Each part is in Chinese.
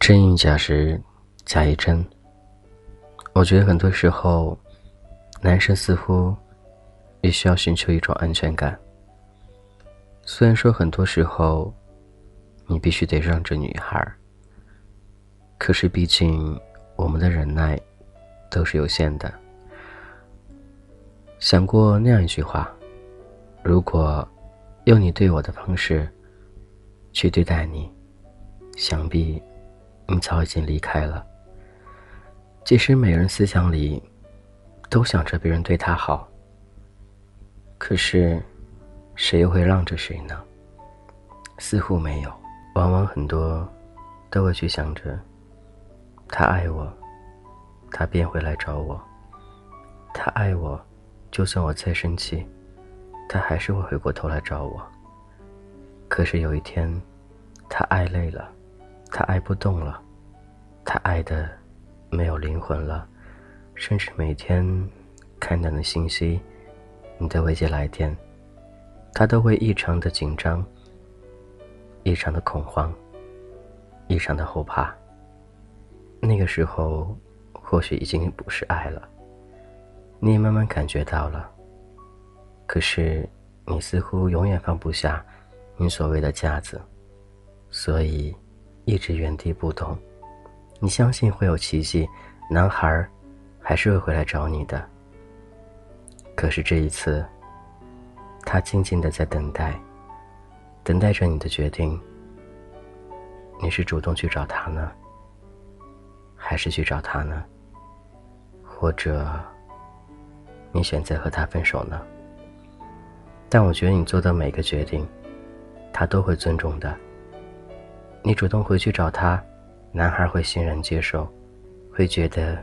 真亦假时，假亦真。我觉得很多时候，男生似乎也需要寻求一种安全感。虽然说很多时候，你必须得让着女孩，可是毕竟我们的忍耐都是有限的。想过那样一句话：如果用你对我的方式去对待你，想必。你早已经离开了。即使每人思想里都想着别人对他好，可是谁又会让着谁呢？似乎没有。往往很多都会去想着，他爱我，他便会来找我；他爱我，就算我再生气，他还是会回过头来找我。可是有一天，他爱累了。他爱不动了，他爱的没有灵魂了，甚至每天看到的信息、你的未接来电，他都会异常的紧张、异常的恐慌、异常的后怕。那个时候，或许已经不是爱了，你也慢慢感觉到了。可是，你似乎永远放不下你所谓的架子，所以。一直原地不动，你相信会有奇迹，男孩还是会回来找你的。可是这一次，他静静的在等待，等待着你的决定。你是主动去找他呢，还是去找他呢？或者，你选择和他分手呢？但我觉得你做的每个决定，他都会尊重的。你主动回去找他，男孩会欣然接受，会觉得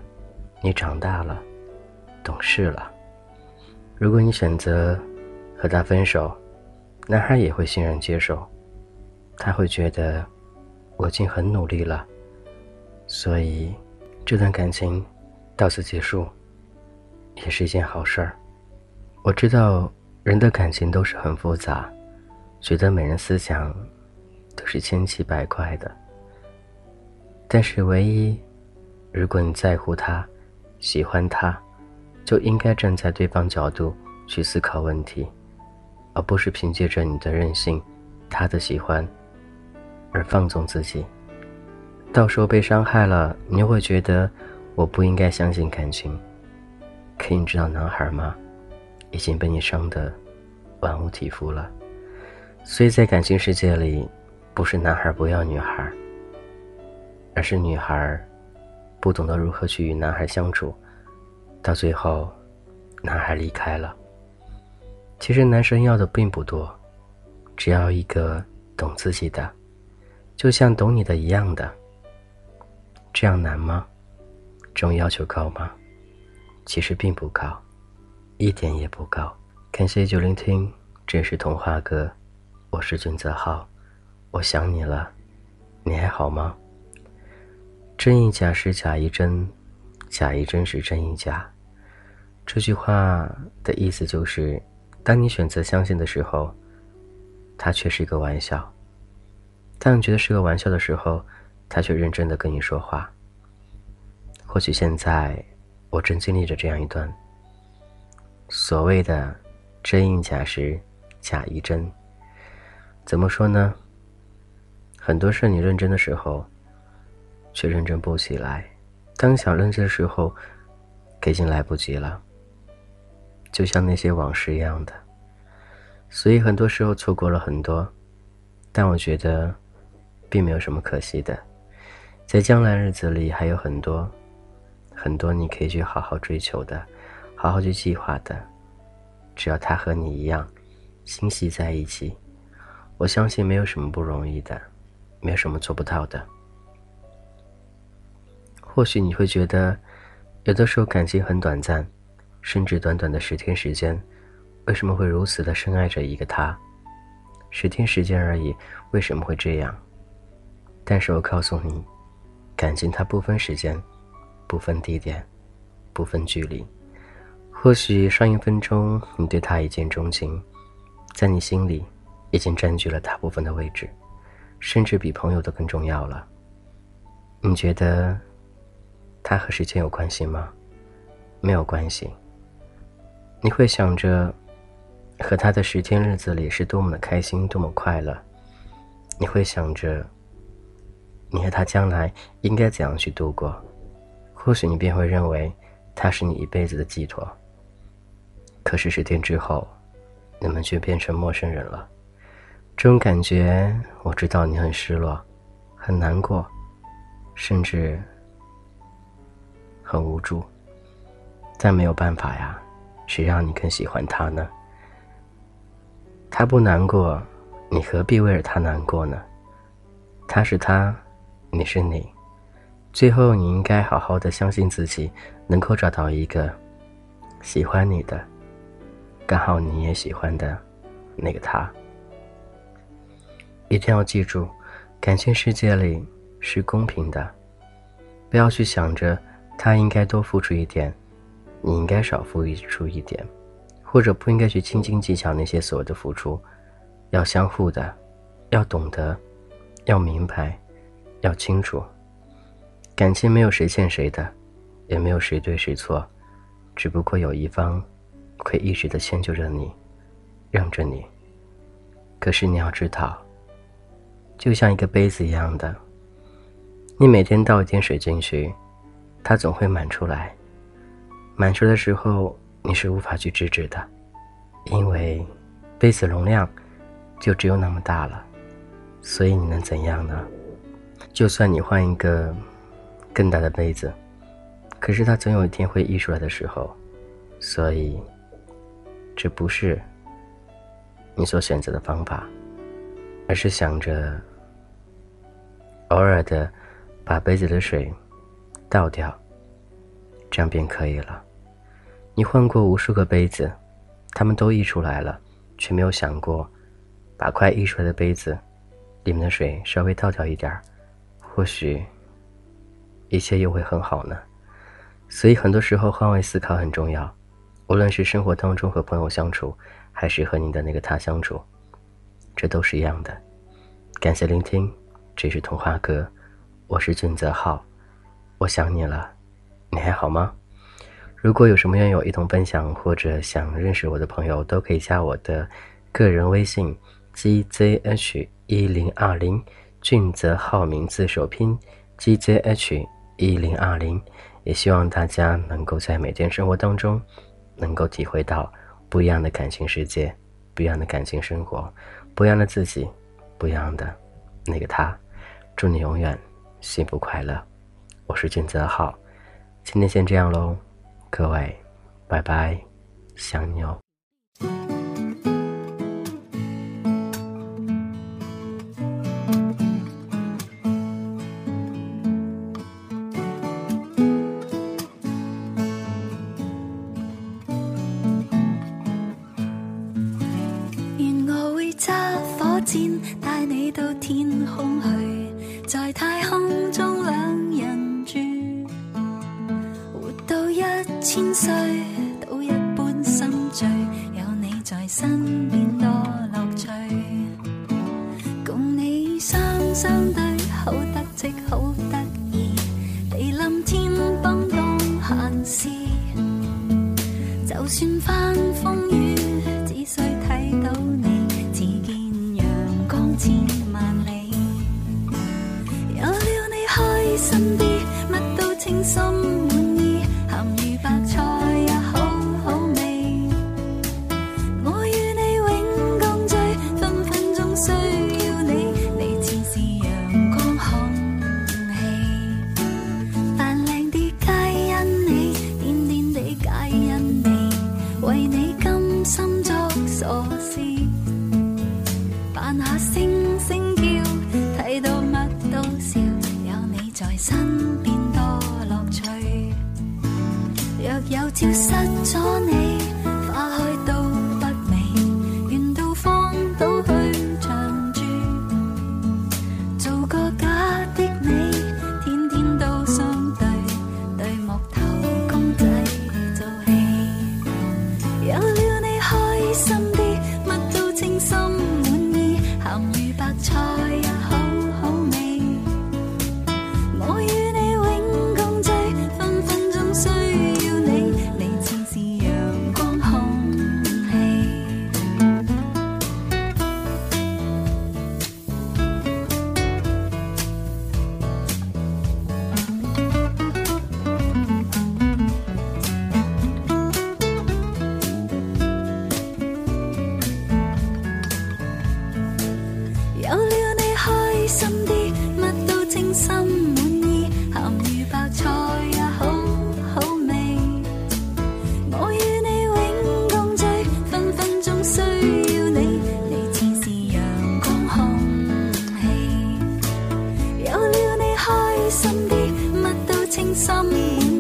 你长大了，懂事了。如果你选择和他分手，男孩也会欣然接受，他会觉得我已经很努力了，所以这段感情到此结束也是一件好事儿。我知道人的感情都是很复杂，觉得每人思想。都是千奇百怪的，但是唯一，如果你在乎他，喜欢他，就应该站在对方角度去思考问题，而不是凭借着你的任性，他的喜欢，而放纵自己。到时候被伤害了，你又会觉得我不应该相信感情。可你知道男孩吗？已经被你伤得万物体肤了，所以在感情世界里。不是男孩不要女孩，而是女孩不懂得如何去与男孩相处，到最后，男孩离开了。其实男生要的并不多，只要一个懂自己的，就像懂你的一样的。这样难吗？这种要求高吗？其实并不高，一点也不高。感谢九聆听，这是童话哥，我是君泽浩。我想你了，你还好吗？真亦假时假亦真，假亦真时真亦假。这句话的意思就是，当你选择相信的时候，它却是一个玩笑；当你觉得是个玩笑的时候，他却认真的跟你说话。或许现在我正经历着这样一段所谓的真亦假时假亦真。怎么说呢？很多事你认真的时候，却认真不起来；当想认真的时候，已经来不及了。就像那些往事一样的，所以很多时候错过了很多，但我觉得，并没有什么可惜的。在将来日子里，还有很多，很多你可以去好好追求的，好好去计划的。只要他和你一样，心系在一起，我相信没有什么不容易的。没有什么做不到的。或许你会觉得，有的时候感情很短暂，甚至短短的十天时间，为什么会如此的深爱着一个他？十天时间而已，为什么会这样？但是我告诉你，感情它不分时间，不分地点，不分距离。或许上一分钟你对他一见钟情，在你心里已经占据了大部分的位置，甚至比朋友都更重要了。你觉得他和时间有关系吗？没有关系。你会想着和他的时间日子里是多么的开心，多么快乐。你会想着你和他将来应该怎样去度过。或许你便会认为他是你一辈子的寄托。可是十天之后，你们却变成陌生人了。这种感觉，我知道你很失落，很难过，甚至很无助。但没有办法呀，谁让你更喜欢他呢？他不难过，你何必为了他难过呢？他是他，你是你，最后你应该好好的相信自己，能够找到一个喜欢你的。刚好你也喜欢的那个他，一定要记住，感情世界里是公平的，不要去想着他应该多付出一点，你应该少付出一点，或者不应该去斤斤计较那些所谓的付出，要相互的，要懂得，要明白，要清楚，感情没有谁欠谁的，也没有谁对谁错，只不过有一方。会一直的迁就着你，让着你。可是你要知道，就像一个杯子一样的，你每天倒一点水进去，它总会满出来。满出的时候，你是无法去制止的，因为杯子容量就只有那么大了。所以你能怎样呢？就算你换一个更大的杯子，可是它总有一天会溢出来的时候。所以。这不是你所选择的方法，而是想着偶尔的把杯子的水倒掉，这样便可以了。你换过无数个杯子，它们都溢出来了，却没有想过把快溢出来的杯子里面的水稍微倒掉一点儿，或许一切又会很好呢。所以很多时候换位思考很重要。无论是生活当中和朋友相处，还是和你的那个他相处，这都是一样的。感谢聆听，这是童话哥，我是俊泽浩，我想你了，你还好吗？如果有什么愿意我一同分享，或者想认识我的朋友，都可以加我的个人微信 gzh 一零二零，俊泽浩名字首拼 gzh 一零二零，也希望大家能够在每天生活当中。能够体会到不一样的感情世界，不一样的感情生活，不一样的自己，不一样的那个他。祝你永远幸福快乐。我是俊泽浩，今天先这样喽，各位，拜拜，想你哦。带你到天空去，在太空中两人住，活到一千岁都一般心醉，有你在身边。多乐趣，共你双双对，好得戚好得意，地冧天崩当闲事，就算翻风雨，咗你，清心。满